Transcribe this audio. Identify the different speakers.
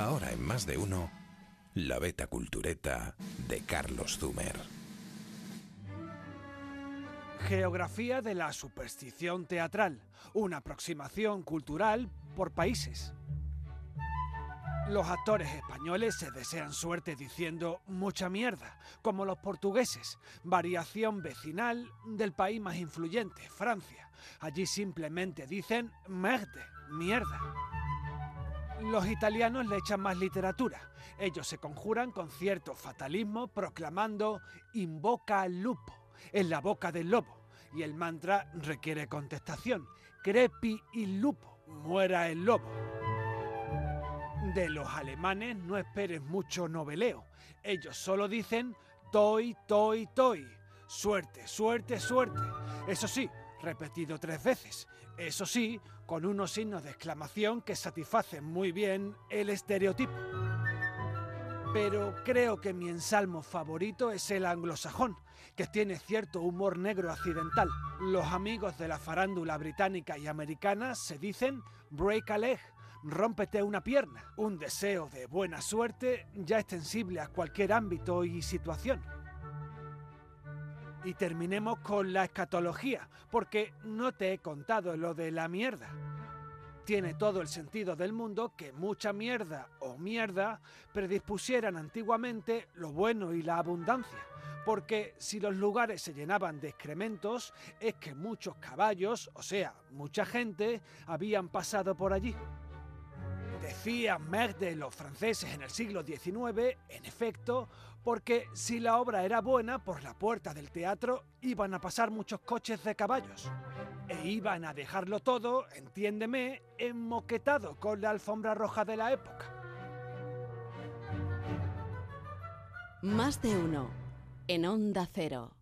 Speaker 1: Ahora en más de uno, la beta cultureta de Carlos Zumer.
Speaker 2: Geografía de la superstición teatral, una aproximación cultural por países. Los actores españoles se desean suerte diciendo mucha mierda, como los portugueses, variación vecinal del país más influyente, Francia. Allí simplemente dicen merde, mierda. Los italianos le echan más literatura. Ellos se conjuran con cierto fatalismo proclamando invoca al lupo, en la boca del lobo. Y el mantra requiere contestación. Crepi il lupo, muera el lobo. De los alemanes no esperes mucho noveleo. Ellos solo dicen toi, toi, toi. Suerte, suerte, suerte. Eso sí, repetido tres veces. Eso sí, con unos signos de exclamación que satisfacen muy bien el estereotipo. Pero creo que mi ensalmo favorito es el anglosajón, que tiene cierto humor negro accidental. Los amigos de la farándula británica y americana se dicen break a leg, rómpete una pierna, un deseo de buena suerte ya extensible a cualquier ámbito y situación. Y terminemos con la escatología, porque no te he contado lo de la mierda. Tiene todo el sentido del mundo que mucha mierda o mierda predispusieran antiguamente lo bueno y la abundancia, porque si los lugares se llenaban de excrementos es que muchos caballos, o sea, mucha gente, habían pasado por allí. Decía Merde los franceses en el siglo XIX, en efecto, porque si la obra era buena, por la puerta del teatro iban a pasar muchos coches de caballos. E iban a dejarlo todo, entiéndeme, enmoquetado con la alfombra roja de la época.
Speaker 3: Más de uno en Onda Cero.